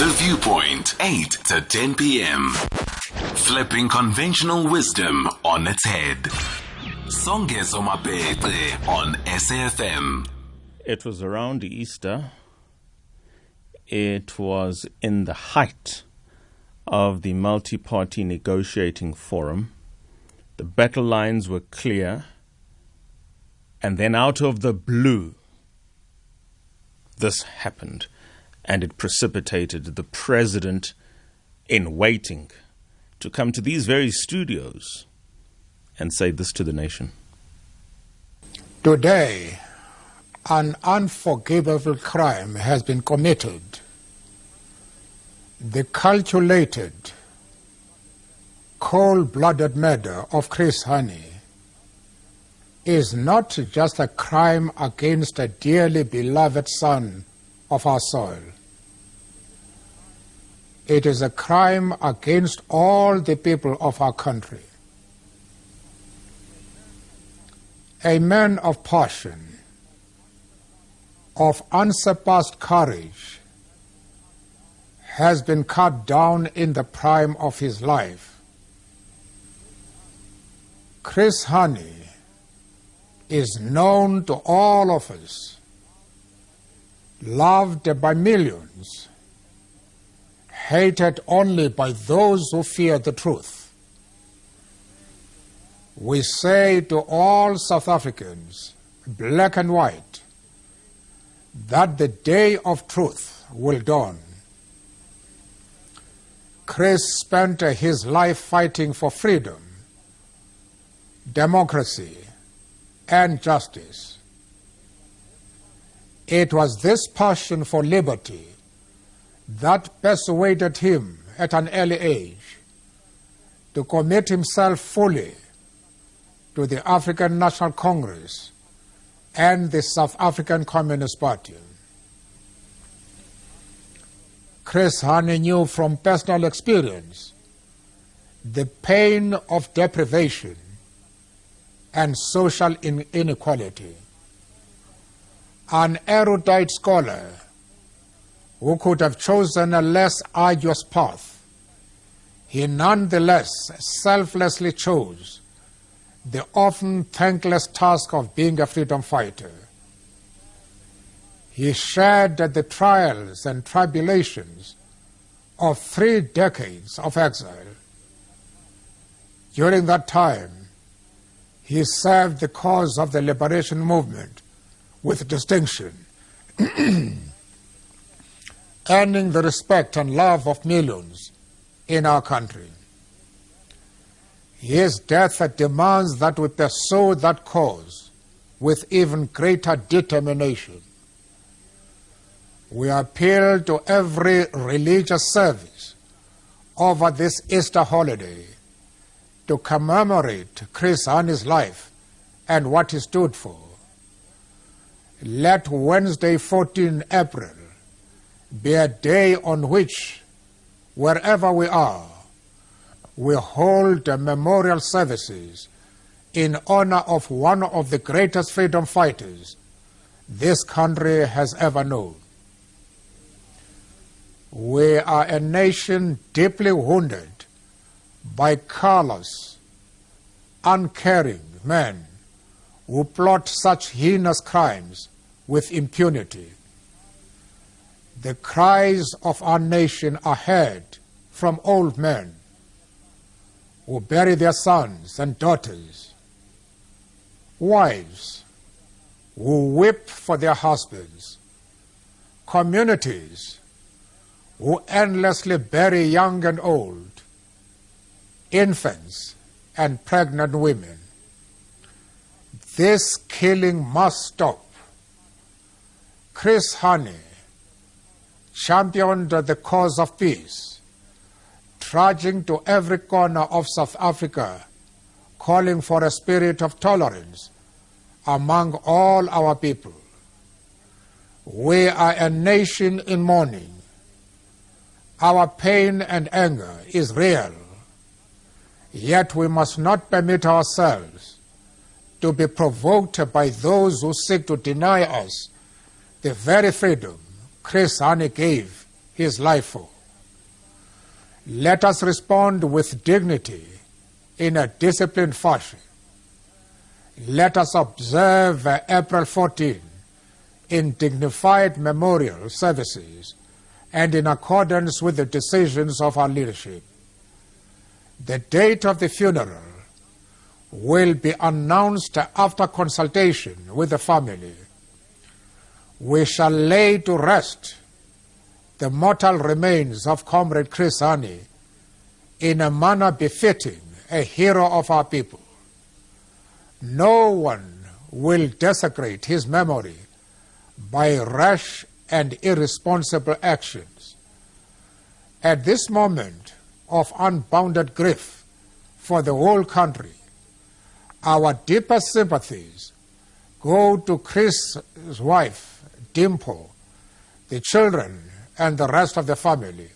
The Viewpoint, 8 to 10 p.m. Flipping conventional wisdom on its head. Songezo Mapete on SAFM. It was around Easter. It was in the height of the multi party negotiating forum. The battle lines were clear. And then, out of the blue, this happened. And it precipitated the president in waiting to come to these very studios and say this to the nation. Today, an unforgivable crime has been committed. The calculated, cold blooded murder of Chris Hani is not just a crime against a dearly beloved son of our soil. It is a crime against all the people of our country. A man of passion, of unsurpassed courage, has been cut down in the prime of his life. Chris Hani is known to all of us, loved by millions, hated only by those who fear the truth. We say to all South Africans, black and white, that the day of truth will dawn. Chris spent his life fighting for freedom, democracy, and justice. It was this passion for liberty that persuaded him at an early age to commit himself fully to the African National Congress and the South African Communist Party. Chris Hani knew from personal experience the pain of deprivation and social inequality. An erudite scholar who could have chosen a less arduous path, he nonetheless selflessly chose the often thankless task of being a freedom fighter. He shared the trials and tribulations of three decades of exile. During that time, he served the cause of the liberation movement with distinction, earning the respect and love of millions in our country. His death demands that we pursue that cause with even greater determination. We appeal to every religious service over this Easter holiday to commemorate Chris Hani's life and what he stood for. Let Wednesday, 14 April, be a day on which, wherever we are, we hold memorial services in honor of one of the greatest freedom fighters this country has ever known. We are a nation deeply wounded by callous, uncaring men who plot such heinous crimes with impunity. The cries of our nation are heard from old men who bury their sons and daughters, wives who weep for their husbands, communities who endlessly bury young and old, infants, and pregnant women. This killing must stop. Chris Hani championed the cause of peace, trudging to every corner of South Africa, calling for a spirit of tolerance among all our people. We are a nation in mourning. Our pain and anger is real. Yet we must not permit ourselves to be provoked by those who seek to deny us the very freedom Chris Hani gave his life for. Let us respond with dignity in a disciplined fashion. Let us observe April 14 in dignified memorial services and in accordance with the decisions of our leadership. The date of the funeral will be announced after consultation with the family. We shall lay to rest the mortal remains of Comrade Chris Hani in a manner befitting a hero of our people. No one will desecrate his memory by rash and irresponsible actions. At this moment of unbounded grief for the whole country, our deepest sympathies go to Chris's wife, Dimple, the children, and the rest of the family.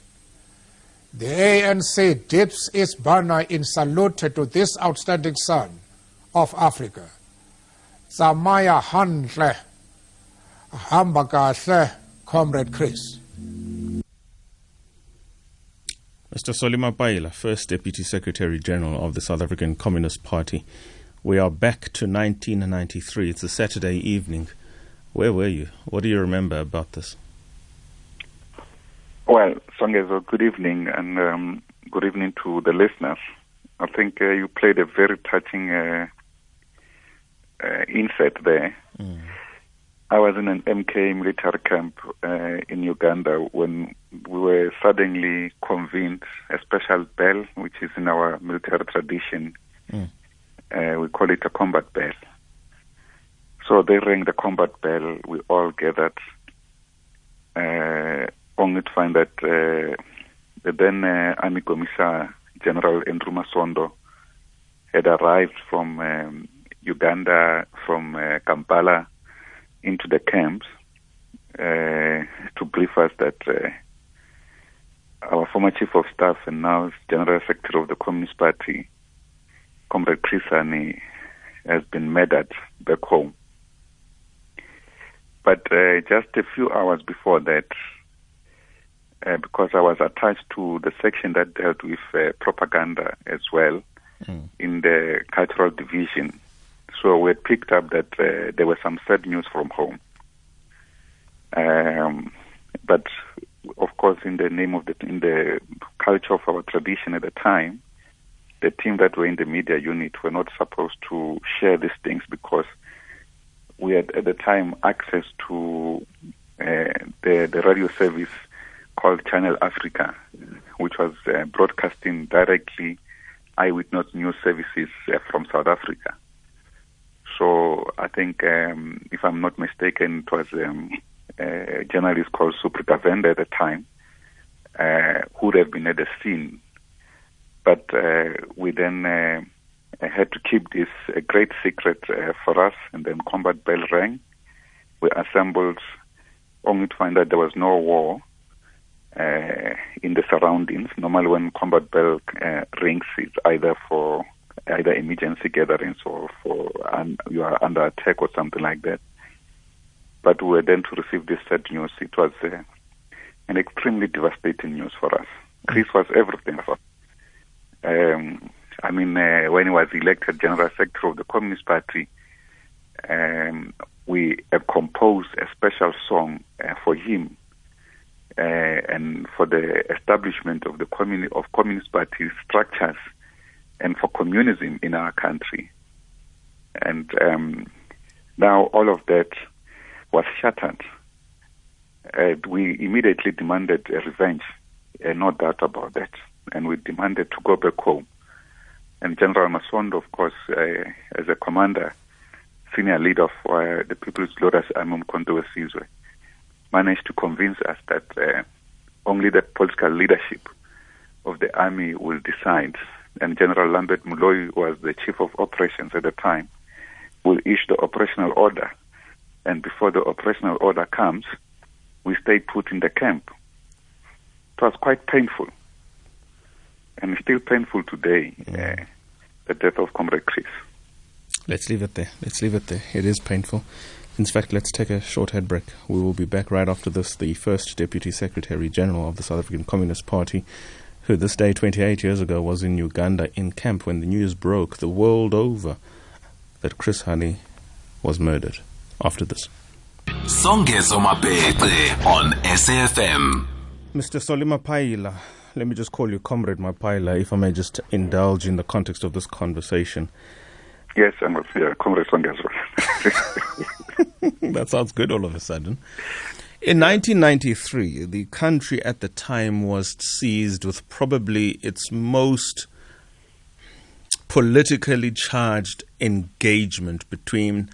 The ANC dips its banner in salute to this outstanding son of Africa. Zamaya Hanle, Hamba Comrade Chris. Mr. Solly Mapaila, First Deputy Secretary General of the South African Communist Party. We are back to 1993. It's a Saturday evening. Where were you? What do you remember about this? Well, Songezo, good evening and um, good evening to the listeners. I think uh, you played a very touching uh, uh, insert there. Mm. I was in an MK military camp uh, in Uganda when we were suddenly convened a special bell, which is in our military tradition. Mm. Uh, we call it a combat bell. So they rang the combat bell. We all gathered, uh, only to find that uh, the then uh, Army Commissioner General Andrew Masondo had arrived from um, Uganda, from uh, Kampala, into the camps uh, to brief us that uh, our former chief of staff and now general secretary of the Communist Party, Comrade Chris Hani, has been murdered back home. But uh, just a few hours before that, uh, because I was attached to the section that dealt with uh, propaganda as well mm. in the cultural division, so we had picked up that uh, there were some sad news from home. Um, but of course, in the name of the in the culture of our tradition at the time, the team that were in the media unit were not supposed to share these things because we had at the time access to uh, the the radio service called Channel Africa, which was uh, broadcasting directly eyewitness news services uh, from South Africa. So I think, um, if I'm not mistaken, it was um, a journalist called Suprita Venda at the time uh, who would have been at the scene. But uh, we then had to keep this a great secret uh, for us, and then combat bell rang. We assembled only to find that there was no war uh, in the surroundings. Normally, when combat bell uh, rings, it's either for either emergency gatherings or for um, you are under attack or something like that. But we were then to receive this sad news. It was uh, an extremely devastating news for us. Chris was everything for us. Um, I mean, uh, when he was elected general secretary of the Communist Party, um, we have composed a special song uh, for him uh, and for the establishment of the communi- of Communist Party structures and for communism in our country. And um, now all of that was shattered. Uh, we immediately demanded a revenge, uh, no doubt about that. And we demanded to go back home. And General Masondo, of course, uh, as a commander, senior leader of uh, the People's Glorious Army Umkhonto Wesizwe, managed to convince us that uh, only the political leadership of the army will decide and General Lambert Moloi was the chief of operations at the time, will issue the operational order. And before the operational order comes, we stay put in the camp. It was quite painful. And still painful today, uh, the death of Comrade Chris. Let's leave it there. Let's leave it there. It is painful. In fact, let's take a short head break. We will be back right after this. The first Deputy Secretary General of the South African Communist Party, who this day 28 years ago was in Uganda in camp when the news broke the world over that Chris Hani was murdered. After this. Songezo Mapete on SAFM. Mr. Solly Mapaila, let me just call you Comrade Mapaila, if I may just indulge in the context of this conversation. Yes, I'm yeah, Comrade that sounds good all of a sudden. In 1993, the country at the time was seized with probably its most politically charged engagement between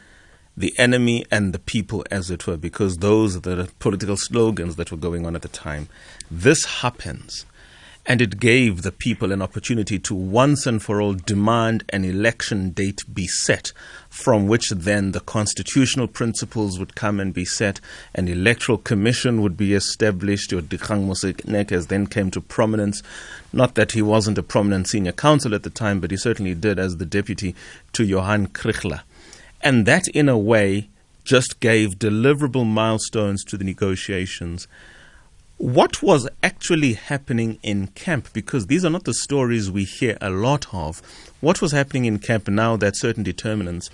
the enemy and the people, as it were, because those are the political slogans that were going on at the time. This happens and it gave the people an opportunity to once and for all demand an election date be set, from which then the constitutional principles would come and be set, an electoral commission would be established. Your Dikgang Moseneke then came to prominence. Not that he wasn't a prominent senior counsel at the time, but he certainly did as the deputy to Johann Kriegler. And that, in a way, just gave deliverable milestones to the negotiations what was actually happening in camp? Because these are not the stories we hear a lot of. What was happening in camp now that certain determinants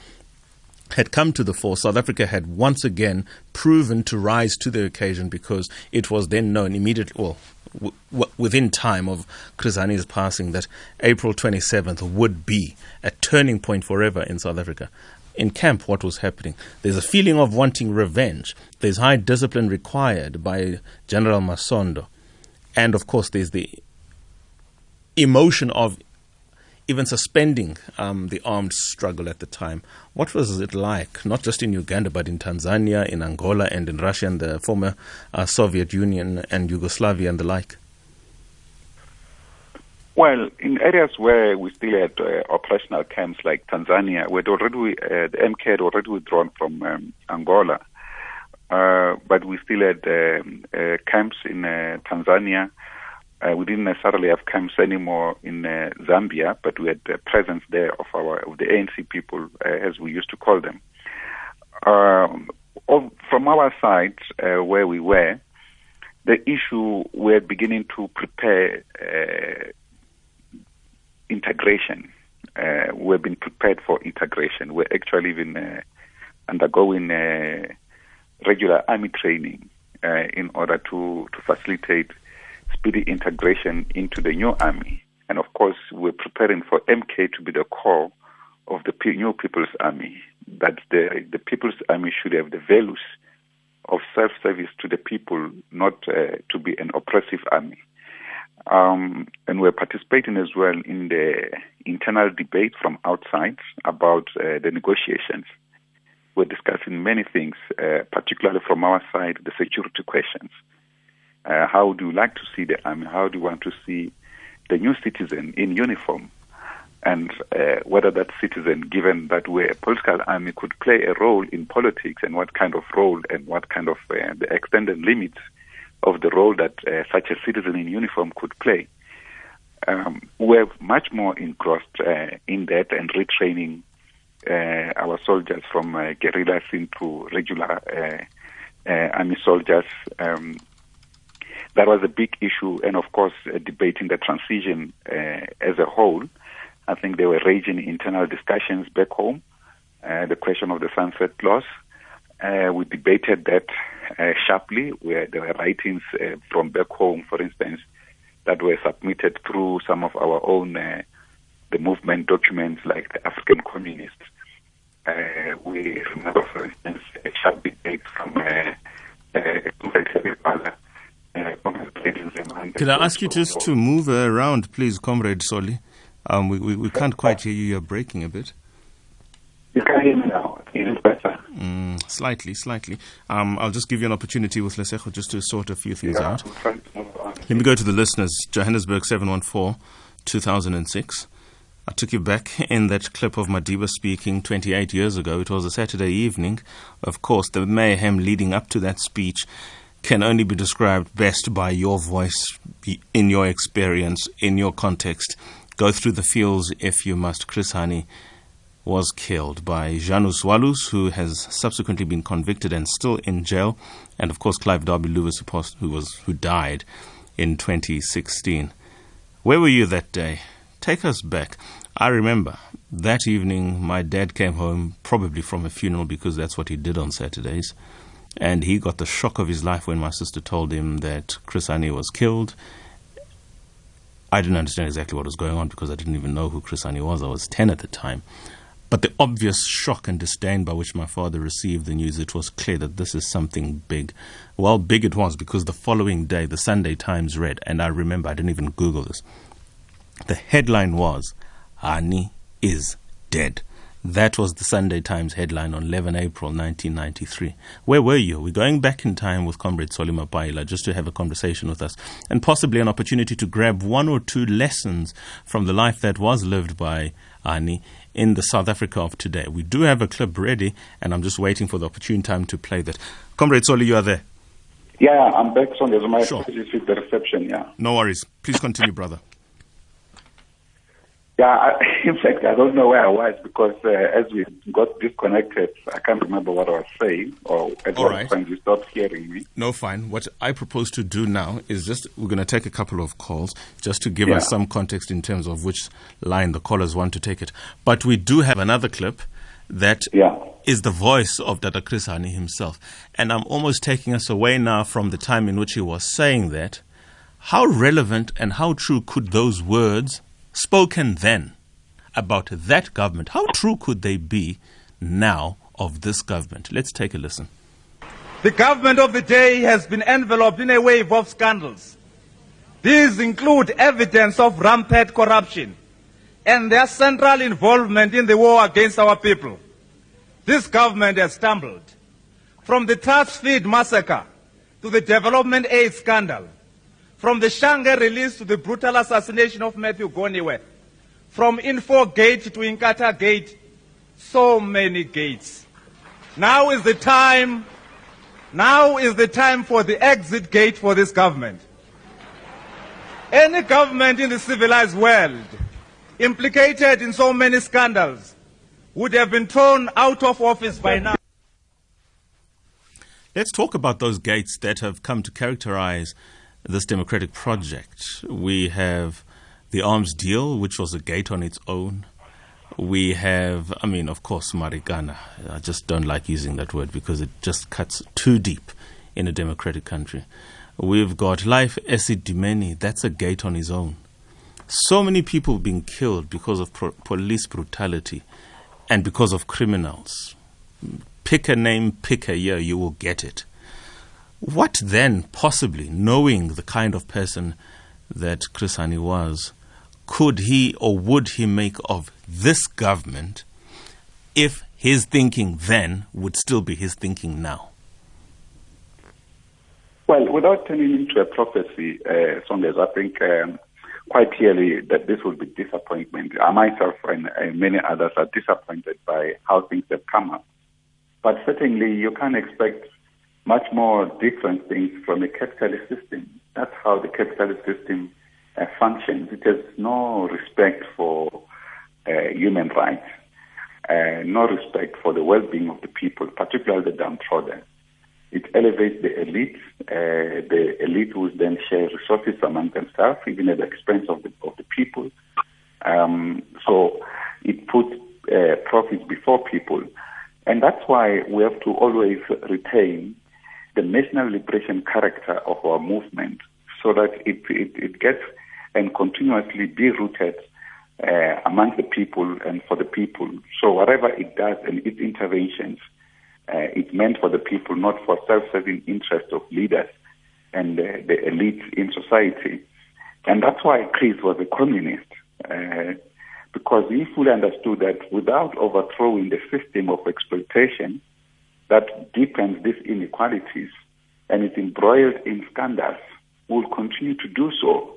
had come to the fore, South Africa had once again proven to rise to the occasion because it was then known immediately, well, w- w- within time of Chris Hani's passing, that April 27th would be a turning point forever in South Africa in camp what was happening. There's a feeling of wanting revenge. There's high discipline required by General Masondo. And of course, there's the emotion of even suspending um, the armed struggle at the time. What was it like, not just in Uganda, but in Tanzania, in Angola, and in Russia and the former uh, Soviet Union and Yugoslavia and the like? Well, in areas where we still had uh, operational camps like Tanzania, we already uh, the MK had already withdrawn from um, Angola, uh, but we still had um, uh, camps in uh, Tanzania. Uh, we didn't necessarily have camps anymore in Zambia, but we had a presence there of our of the ANC people, as we used to call them. Um, from our side, where we were, the issue we're beginning to prepare integration. Uh, we've been prepared for integration. We're actually even uh, undergoing uh, regular army training uh, in order to, to facilitate speedy integration into the new army. And of course, we're preparing for MK to be the core of the new People's Army. That the, the People's Army should have the values of self-service to the people, not uh, to be an oppressive army. Um, and we're participating as well in the internal debate from outside about uh, the negotiations. We're discussing many things, uh, particularly from our side, the security questions. Uh, how do you like to see the army? How do you want to see the new citizen in uniform? And uh, whether that citizen, given that we're a political army, could play a role in politics and what kind of role and what kind of uh, the extended limits of the role that uh, such a citizen in uniform could play. Um, we're much more engrossed uh, in that and retraining uh, our soldiers from uh, guerrillas into regular uh, uh, army soldiers. Um, that was a big issue, and of course, debating the transition as a whole. I think there were raging internal discussions back home. the question of the sunset clause. we debated that sharply, where there were writings uh, from back home, for instance, that were submitted through some of our own uh, the movement documents, like the African Communists. Uh, we remember, for instance, a sharp debate from uh, uh, Can I ask you just to move around, please, Comrade Solly? Um, we, we, we can't quite hear you. You're breaking a bit. You can hear me now. Is it better? Mm, slightly, slightly. Um, I'll just give you an opportunity with Lesego just to sort a few things yeah, out. Let me go to the listeners. Johannesburg 714, 2006. I took you back in that clip of Madiba speaking 28 years ago. It was a Saturday evening. Of course, the mayhem leading up to that speech can only be described best by your voice, in your experience, in your context. Go through the fields if you must. Chris Hani, was killed by Janusz Walus, who has subsequently been convicted and still in jail, and of course Clive Derby Lewis, who was who died in 2016. Where were you that day? Take us back. I remember that evening my dad came home, probably from a funeral because that's what he did on Saturdays. And he got the shock of his life when my sister told him that Chris Hani was killed. I didn't understand exactly what was going on because I didn't even know who Chris Hani was. I was 10 at the time. But the obvious shock and disdain by which my father received the news, it was clear that this is something big. Well, big it was because the following day, the Sunday Times read, and I remember I didn't even Google this. The headline was, Hani is dead. That was the Sunday Times headline on 11 April 1993. Where were you? We're going back in time with Comrade Solly Mapaila just to have a conversation with us and possibly an opportunity to grab one or two lessons from the life that was lived by Hani in the South Africa of today. We do have a clip ready, and I'm just waiting for the opportune time to play that. Comrade Solly, you are there. Yeah, I'm back, Sonja. My sure. with the reception, yeah. No worries. Please continue, brother. Yeah, I, in fact, I don't know where I was because uh, as we got disconnected, I can't remember what I was saying or at All what right. point you stopped hearing me. No, fine. What I propose to do now is just we're going to take a couple of calls just to give yeah. us some context in terms of which line the callers want to take it. But we do have another clip that yeah. is the voice of Dada Chris Hani himself. And I'm almost taking us away now from the time in which he was saying that. How relevant and how true could those words spoken then about that government, how true could they be now of this government? Let's take a listen. The government of the day has been enveloped in a wave of scandals. These include evidence of rampant corruption and their central involvement in the war against our people. This government has stumbled from the Trust Feed massacre to the development aid scandal from the Shange release to the brutal assassination of Matthew Goniwe, from Info Gate to Inkatha Gate, so many gates. Now is the time, now is the time for the exit gate for this government. Any government in the civilized world implicated in so many scandals would have been thrown out of office by now. Let's talk about those gates that have come to characterize this democratic project. We have the arms deal, which was a gate on its own. We have, I mean, of course, Marikana. I just don't like using that word because it just cuts too deep in a democratic country. We've got Life Esidimeni, that's a gate on its own. So many people being killed because of pro- police brutality and because of criminals. Pick a name, pick a year, you will get it. What then, possibly, knowing the kind of person that Chris Hani was, could he or would he make of this government if his thinking then would still be his thinking now? Well, without turning into a prophecy, uh, Songes, I think um, quite clearly that this will be disappointment. I myself and, and many others are disappointed by how things have come up. But certainly, you can't expect much more different things from a capitalist system. That's how the capitalist system uh, functions. It has no respect for uh, human rights, uh, no respect for the well-being of the people, particularly the downtrodden. It elevates the elite. Uh, the elite will then share resources among themselves, even at the expense of the, of the people. Um, so it puts uh, profits before people. And that's why we have to always retain the national liberation character of our movement so that it, it, it gets and continuously be rooted uh, among the people and for the people. So whatever it does and its interventions, uh, it's meant for the people, not for self-serving interests of leaders and uh, the elites in society. And that's why Chris was a communist, uh, because he fully understood that without overthrowing the system of exploitation, that deepens these inequalities and is embroiled in scandals will continue to do so,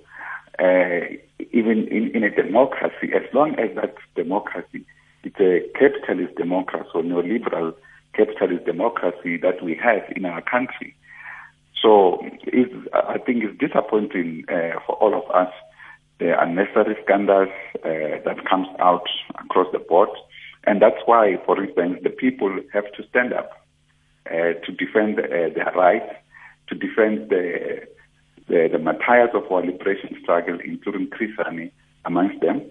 uh, even in, in, a democracy, as long as that democracy is a capitalist democracy or neoliberal capitalist democracy that we have in our country. So I think it's disappointing uh, for all of us the unnecessary scandals uh, that comes out across the board And that's why, for instance, the people have to stand up to defend uh, their rights, to defend the, the, the martyrs of our liberation struggle, including Chris Hani amongst them,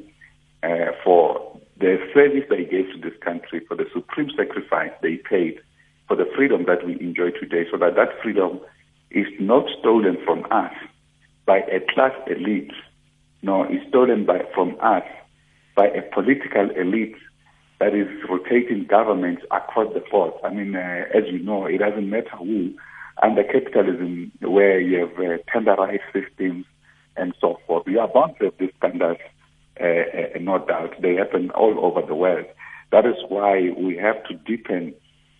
uh, for the service they gave to this country, for the supreme sacrifice they paid for the freedom that we enjoy today, so that that freedom is not stolen from us by a class elite, nor is stolen by, from us by a political elite that is rotating governments across the board. I mean, uh, as you know, it doesn't matter who. Under capitalism, where you have uh, tenderized systems and so forth, you are bound to have these standards, uh, uh, no doubt. They happen all over the world. That is why we have to deepen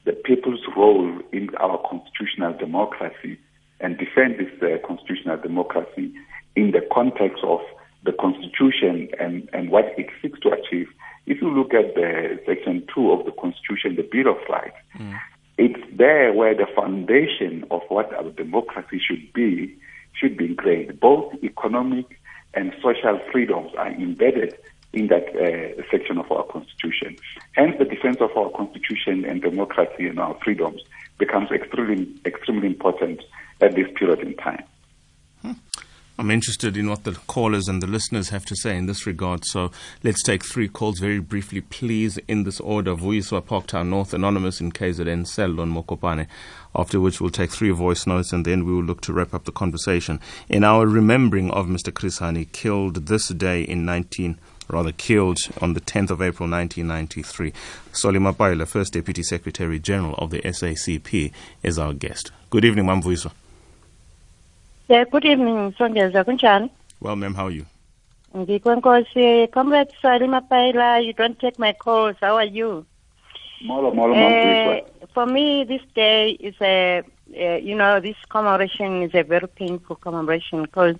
the people's role in our constitutional democracy and defend this uh, constitutional democracy in the context of the Constitution and, and what it seeks to achieve. If you look at the Section 2 of the Constitution, the Bill of Rights, mm. it's there where the foundation of what our democracy should be should be ingrained. Both economic and social freedoms are embedded in that uh, section of our Constitution. Hence, the defense of our Constitution and democracy and our freedoms becomes extremely, extremely important at this period in time. Hmm. I'm interested in what the callers and the listeners have to say in this regard. So let's take three calls very briefly, please, in this order. Vuyiswa Parktown North, Anonymous in KZN, Sellon Mokopane. After which we'll take three voice notes and then we will look to wrap up the conversation. In our remembering of Mr. Chris Hani, killed this day in 19- rather killed on the 10th of April 1993. Solly Mapaila, First Deputy Secretary General of the SACP, is our guest. Good evening, Mam Vuyiswa. Yeah, good evening, Songeza. Kunjani? Well, ma'am, how are you? Ngikwenkosi. Comrade Solly Mapaila, you don't take my calls. How are you? Molo, molo, uh, For me, this day is a, uh, you know, this commemoration is a very painful commemoration because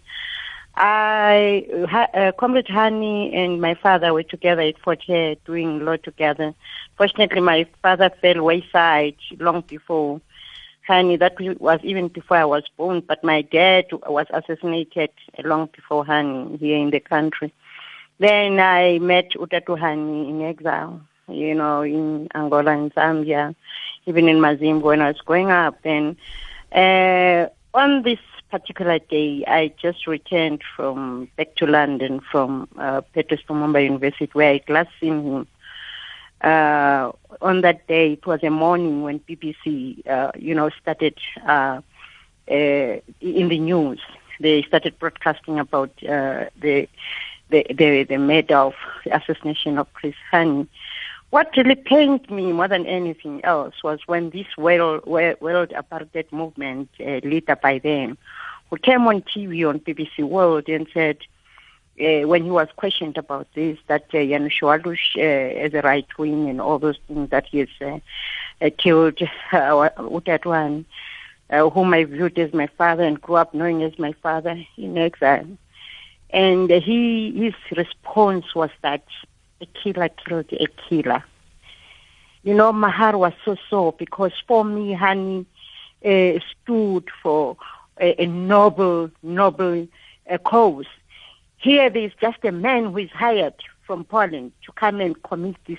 I, uh, Comrade Hani and my father were together at Fort Hare doing law together. Fortunately, my father fell wayside long before Hani. That was even before I was born, but my dad was assassinated long before Hani here in the country. Then I met Utatu Hani in exile, you know, in Angola and Zambia, even in Mazimbu when I was growing up. And uh, on this particular day, I just returned from back to London from uh, Patrice Lumumba University, where I last seen him. Uh, on that day, it was a morning when BBC, uh, you know, started uh, uh, in the news. They started broadcasting about uh, the, the the the murder of the assassination of Chris Hani. What really pained me more than anything else was when this world, world apartheid movement, uh, leader by them, who came on TV on BBC World and said, uh, when he was questioned about this, that uh, Janusz Walus, uh, a right wing and all those things, that he has uh, uh, killed uh, Utatwan, uh, whom I viewed as my father and grew up knowing as my father in exile. And he, his response was that a killer killed a killer. You know, my heart was so sore because for me, Hani uh, stood for a, a noble, noble uh, cause. Here there's just a man who is hired from Poland to come and commit this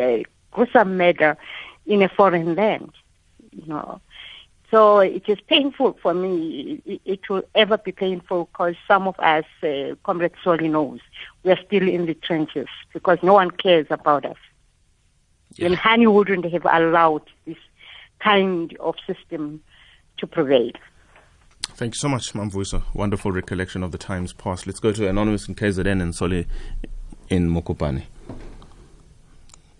uh, gruesome murder in a foreign land. You know. So it is painful for me. It, it will ever be painful because some of us, uh, Comrade Solly knows, we are still in the trenches because no one cares about us. Yeah. And Hani wouldn't have allowed this kind of system to prevail. Thank you so much, Mamvuisa. Wonderful recollection of the times past. Let's go to Anonymous in KZN and Soli in Mokopane.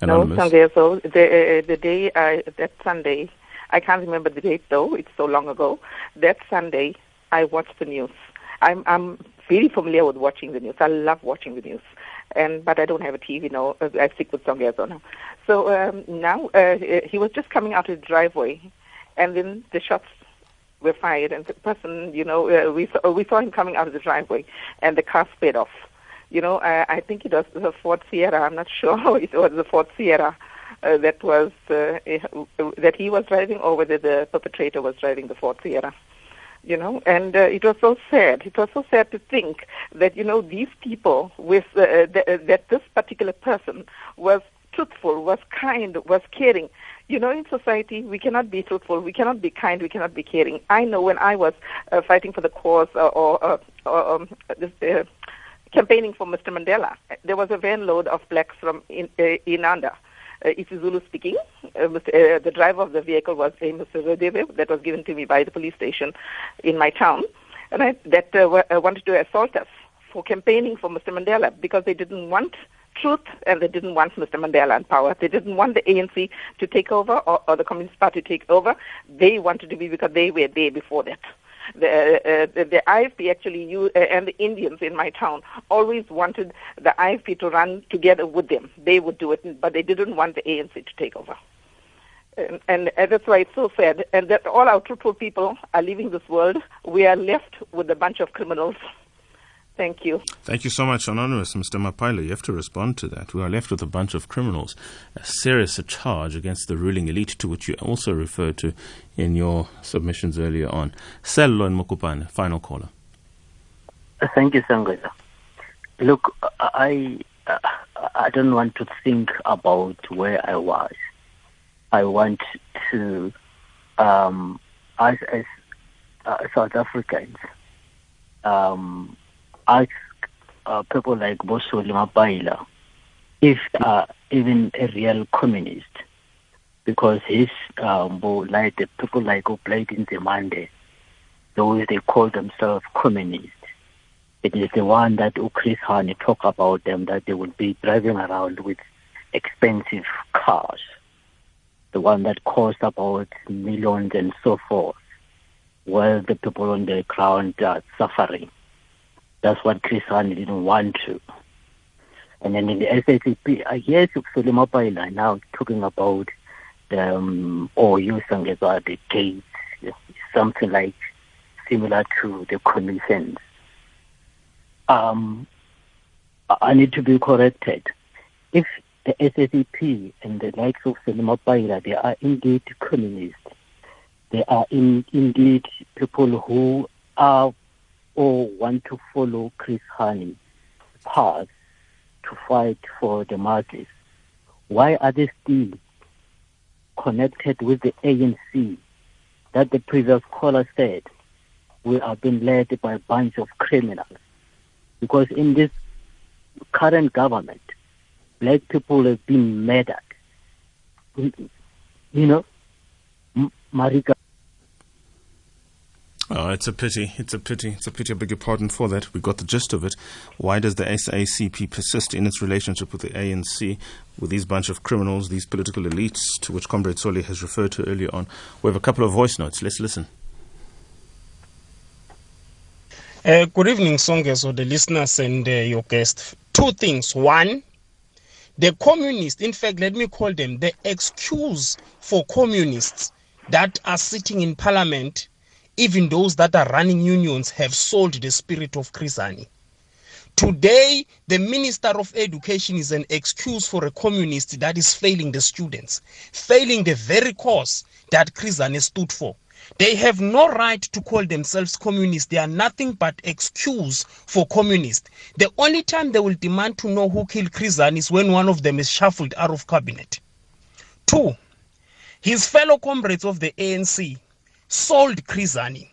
Anonymous. No, so the, uh, the day, uh, that Sunday, I can't remember the date though, it's so long ago. That Sunday, I watched the news. I'm, I'm very familiar with watching the news. I love watching the news. And, but I don't have a TV now. I stick with Songezo now. So um, now uh, he was just coming out of the driveway, and then the shots were fired, and the person, you know, uh, we saw, we saw him coming out of the driveway, and the car sped off. You know, I, I think it was the Ford Sierra. I'm not sure it was the Ford Sierra uh, that was uh, that he was driving, or whether the perpetrator was driving the Ford Sierra. You know, and uh, it was so sad. It was so sad to think that you know these people with uh, th- that this particular person was truthful, was kind, was caring. You know, in society, we cannot be truthful, we cannot be kind, we cannot be caring. I know when I was uh, fighting for the cause uh, or, uh, or um, this, uh, campaigning for Mr. Mandela, there was a van load of blacks from in, uh, Inanda. Uh, Zulu speaking. Uh, Mr., uh, the driver of the vehicle was a Mr. Rodebe that was given to me by the police station in my town, and I, that uh, uh, wanted to assault us for campaigning for Mr. Mandela because they didn't want truth and they didn't want Mr. Mandela in power. They didn't want the ANC to take over or, or the Communist Party to take over. They wanted to be because they were there before that. The, uh, the, the IFP actually, you, uh, and the Indians in my town always wanted the IFP to run together with them. They would do it, but they didn't want the ANC to take over. And, and, and, that's why it's so sad. And that all our truthful people are leaving this world. We are left with a bunch of criminals. Thank you. Thank you so much, Anonymous. Mr. Mapaila, you have to respond to that. We are left with a bunch of criminals. A serious charge against the ruling elite, to which you also referred to in your submissions earlier on. Sello and Mokopane, final caller. Thank you, Sangweza. Look, I, I don't want to think about where I was. I want to, um, as, as uh, South Africans, um, ask uh, people like Bosoli Mapaila if uh, even a real communist, because his um, like the people like who in Nzimande, those they call themselves communists. It is the one that Chris Hani talk about them that they will be driving around with expensive cars, the one that cost about millions and so forth, while the people on the ground are suffering. That's what Chris Hani didn't want to. And then in the SACP, I hear Solly Mapaila now talking about the um, or using about the gates, something like similar to the common sense. Um, I need to be corrected. If the SACP and the likes of Solly Mapaila, they are indeed communists, they are in, indeed people who are or want to follow Chris Hani path to fight for the masses, why are they still connected with the ANC that the previous caller said we are being led by a bunch of criminals? Because in this current government, black people have been murdered. You know, Marika Oh, it's a pity. It's a pity. It's a pity. I beg your pardon for that. We got the gist of it. Why does the SACP persist in its relationship with the ANC, with these bunch of criminals, these political elites, to which Comrade Solly has referred to earlier on? We have a couple of voice notes. Let's listen. Uh, good evening, Songezo, the listeners and uh, your guest. Two things. One, the communists, in fact, let me call them the excuse for communists that are sitting in parliament even those that are running unions have sold the spirit of Chris Hani. Today, the Minister of Education is an excuse for a communist that is failing the students, failing the very cause that Chris Hani stood for. They have no right to call themselves communists. They are nothing but excuse for communists. The only time they will demand to know who killed Hani is when one of them is shuffled out of cabinet. Two, his fellow comrades of the ANC sold Chris Hani.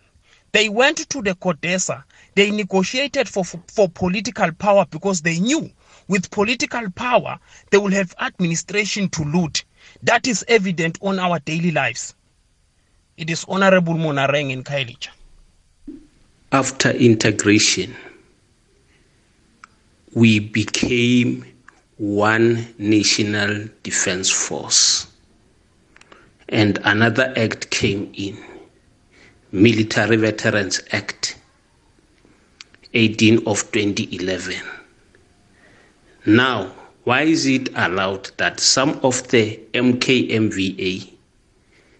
They went to the CODESA. They negotiated for, for, for political power because they knew with political power they will have administration to loot. That is evident on our daily lives. It is Honorable Monareng in Khayelitsha. After integration, we became one national defense force. And another act came in Military Veterans Act 18 of 2011. Now, why is it allowed that some of the MKMVA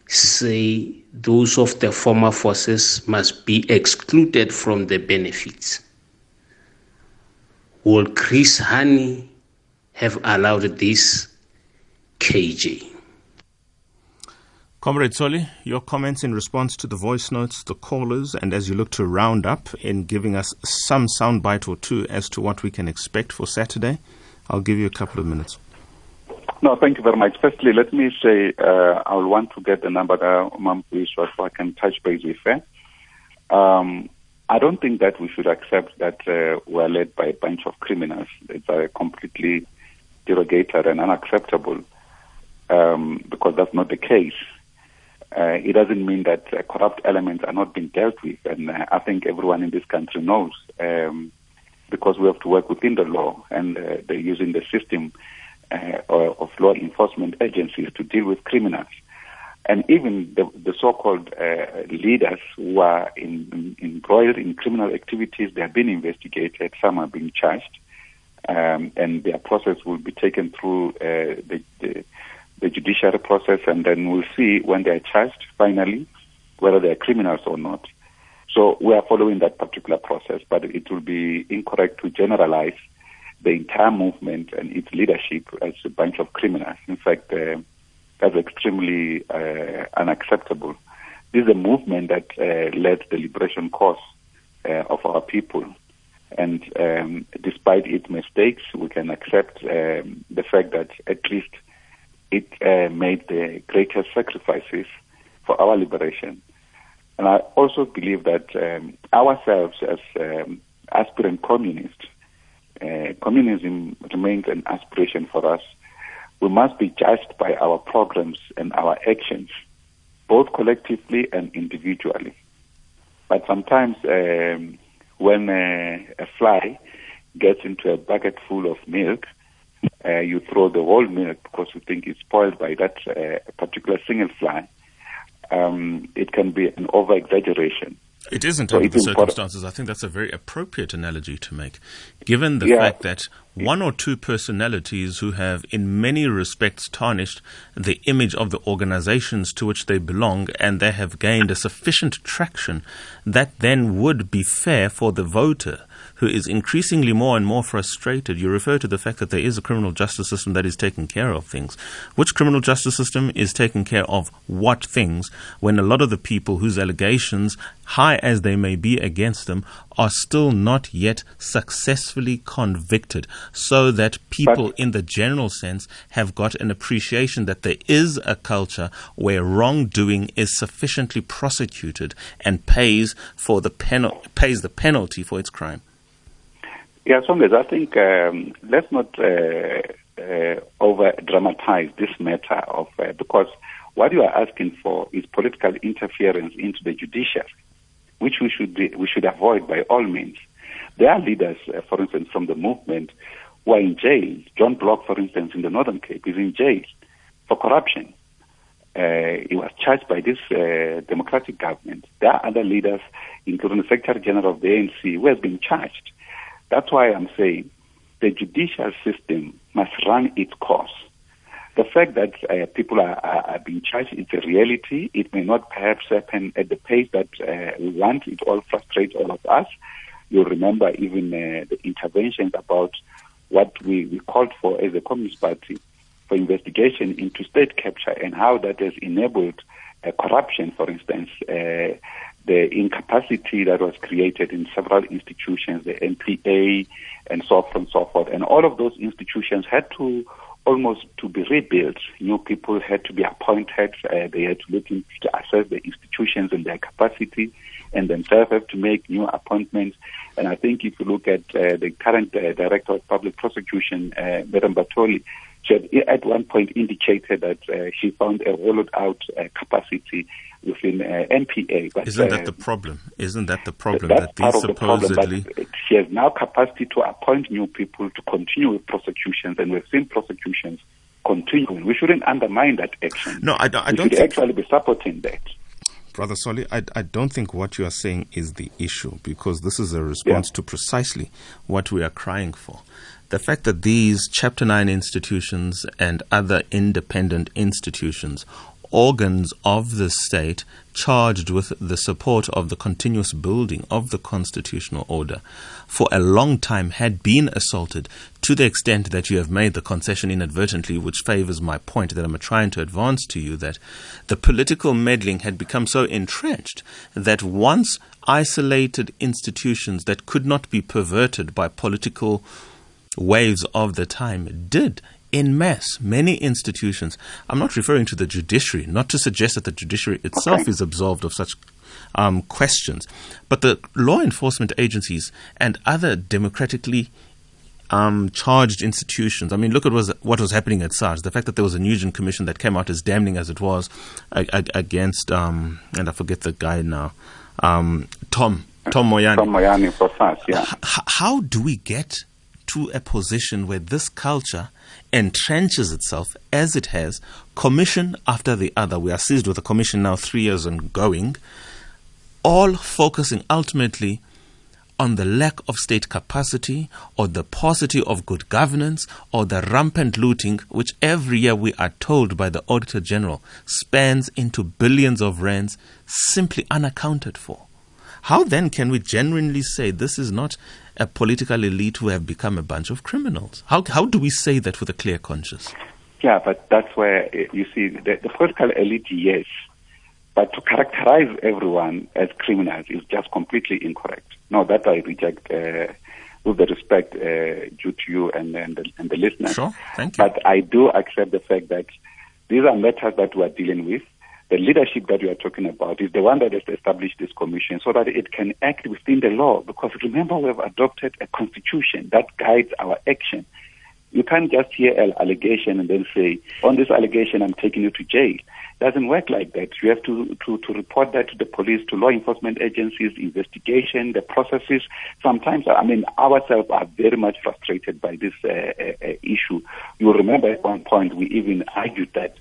say those of the former forces must be excluded from the benefits? Will Chris Hani have allowed this KJ? Comrade Solly, your comments in response to the voice notes, the callers, and as you look to round up in giving us some soundbite or two as to what we can expect for Saturday, I'll give you a couple of minutes. No, thank you very much. Firstly, let me say uh, I will want to get the number that Mom so I can touch base with her. Um, I don't think that we should accept that uh, we're led by a bunch of criminals. It's uh, completely derogatory and unacceptable um, because that's not the case. Uh, it doesn't mean that uh, corrupt elements are not being dealt with, and uh, I think everyone in this country knows um, because we have to work within the law and uh, they're using the system uh, of law enforcement agencies to deal with criminals. And even the, the so-called uh, leaders who are in, in, embroiled in criminal activities, they have been investigated. Some are being charged, um, and their process will be taken through the, the the judiciary process, and then we'll see when they are charged finally whether they are criminals or not. So we are following that particular process, but it will be incorrect to generalize the entire movement and its leadership as a bunch of criminals. In fact, uh, that's extremely uh, unacceptable. This is a movement that uh, led the liberation cause uh, of our people. And um, despite its mistakes, we can accept um, the fact that at least it uh, made the greatest sacrifices for our liberation. And I also believe that um, ourselves as um, aspirant communists, uh, communism remains an aspiration for us. We must be judged by our programs and our actions, both collectively and individually. But sometimes um, when uh, a fly gets into a bucket full of milk, uh, you throw the whole milk because you think it's spoiled by that uh, particular single fly, um, it can be an over exaggeration. It isn't so under the circumstances. I think that's a very appropriate analogy to make, given the yeah. fact that one or two personalities who have, in many respects, tarnished the image of the organizations to which they belong, and they have gained a sufficient traction that then would be fair for the voter who is increasingly more and more frustrated. You refer to the fact that there is a criminal justice system that is taking care of things. Which criminal justice system is taking care of what things when a lot of the people whose allegations, high as they may be against them, are still not yet successfully convicted, so that people but, in the general sense have got an appreciation that there is a culture where wrongdoing is sufficiently prosecuted and pays for the penal- pays the penalty for its crime. Yeah, Songes, I think um, let's not uh, uh, over dramatize this matter of uh, because what you are asking for is political interference into the judiciary, which we should we should avoid by all means. There are leaders, uh, for instance, from the movement who are in jail. John Block, for instance, in the Northern Cape, is in jail for corruption. Uh, he was charged by this uh, democratic government. There are other leaders, including the Secretary General of the ANC, who has been charged. That's why I'm saying the judicial system must run its course. The fact that uh, people are, are, are, being charged is a reality. It may not perhaps happen at the pace that uh, we want. It all frustrates all of us. You'll remember even uh, the interventions about what we, we called for as a Communist Party for investigation into state capture and how that has enabled uh, corruption, for instance, uh, the incapacity that was created in several institutions, the NPA, and so on and so forth. And all of those institutions had to almost to be rebuilt. New people had to be appointed. Uh, they had to look into to assess the institutions and their capacity, and themselves have to make new appointments. And I think if you look at uh, the current uh, director of public prosecution, uh, Madam Batohi, she had at one point indicated that uh, she found a hollowed out uh, capacity within uh, NPA. But, Isn't that uh, the problem? Isn't that the problem that these supposedly? The problem, she has now capacity to appoint new people to continue with prosecutions, and we've seen prosecutions continuing. We shouldn't undermine that action. No, I don't. I we don't should actually be supporting that. Brother Solly, I, I don't think what you are saying is the issue because this is a response yeah. to precisely what we are crying for. The fact that these Chapter 9 institutions and other independent institutions organs of the state charged with the support of the continuous building of the constitutional order for a long time had been assaulted to the extent that you have made the concession inadvertently, which favors my point that I'm trying to advance to you that the political meddling had become so entrenched that once isolated institutions that could not be perverted by political waves of the time did in mass, many institutions. I'm not referring to the judiciary, not to suggest that the judiciary itself Okay. is absolved of such um, questions, but the law enforcement agencies and other democratically um, charged institutions. I mean, look at was, what was happening at SARS. The fact that there was a Nugent Commission that came out as damning as it was against, um, and I forget the guy now, um, Tom Tom Moyane. Tom Moyane for SARS, yeah. H- how do we get to a position where this culture entrenches itself as it has, commission after the other? We are seized with a commission now three years and going, all focusing ultimately on the lack of state capacity or the paucity of good governance or the rampant looting, which every year we are told by the Auditor General spans into billions of rands simply unaccounted for. How then can we genuinely say this is not a political elite who have become a bunch of criminals? How, how do we say that with a clear conscience? Yeah, but that's where uh, you see the, the political elite, yes, but to characterize everyone as criminals is just completely incorrect. No, that I reject uh, with the respect uh, due to you and, and, the, and the listeners. Sure, thank you. But I do accept the fact that these are matters that we are dealing with. The leadership that you are talking about is the one that has established this commission so that it can act within the law. Because remember, we have adopted a constitution that guides our action. You can't just hear an allegation and then say, on this allegation, I'm taking you to jail. It doesn't work like that. You have to, to, to report that to the police, to law enforcement agencies, investigation, the processes. Sometimes, I mean, ourselves are very much frustrated by this uh, uh, uh, issue. You remember at one point we even argued that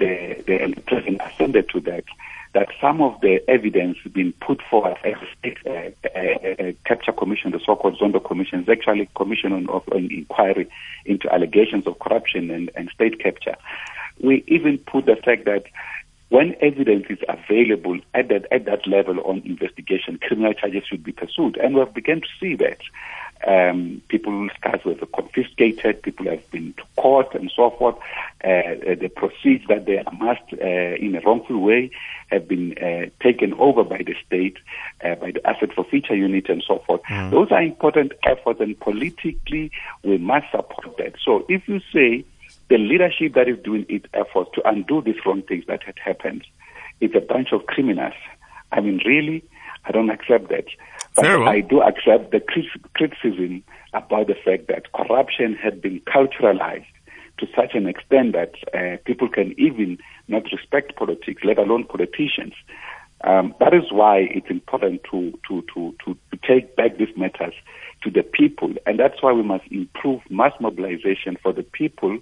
the, the president ascended to that, that some of the evidence being put forward as a uh, uh, capture commission, the so-called Zondo commission, is actually a commission on, of an inquiry into allegations of corruption and, and state capture. We even put the fact that when evidence is available at that, at that level on investigation, criminal charges should be pursued. And we have begun to see that. Um, people's cars were confiscated, people have been to court and so forth. Uh, the proceeds that they amassed uh, in a wrongful way have been uh, taken over by the state, uh, by the asset forfeiture unit and so forth. Mm. Those are important efforts and politically we must support that. So if you say the leadership that is doing its efforts to undo these wrong things that had happened is a bunch of criminals. I mean, really, I don't accept that. But I do accept the criticism about the fact that corruption had been culturalized to such an extent that uh, people can even not respect politics, let alone politicians. Um, that is why it's important to, to, to, to, to take back these matters to the people. And that's why we must improve mass mobilization for the people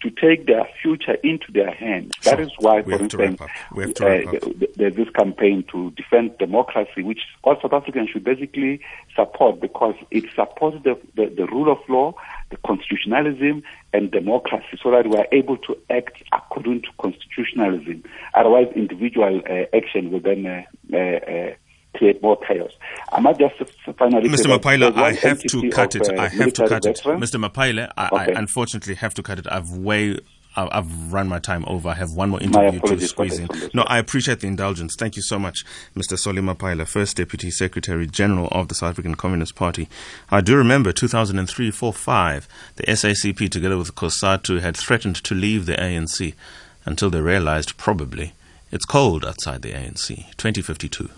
to take their future into their hands. That Sure. is why, We for instance, up. We have to wrap uh, up. th- th- there's this campaign to defend democracy, which all South Africans should basically support because it supports the, the, the rule of law, the constitutionalism, and democracy so that we are able to act according to constitutionalism. Otherwise, individual uh, action will then uh, uh, uh, create more chaos. I might just finally Mr. Mapaila, I have to cut of, it. uh, I have to cut it. Mr. Mapaila, I, Okay. I unfortunately have to cut it. I've way. I've run my time over. I have one more interview to squeeze in. this on this No, I appreciate the indulgence. Thank you so much, Mr. Solly Mapaila, First Deputy Secretary General of the South African Communist Party. I do remember 2003 4 5, the SACP, together with COSATU, had threatened to leave the ANC until they realized probably it's cold outside the ANC. 2052.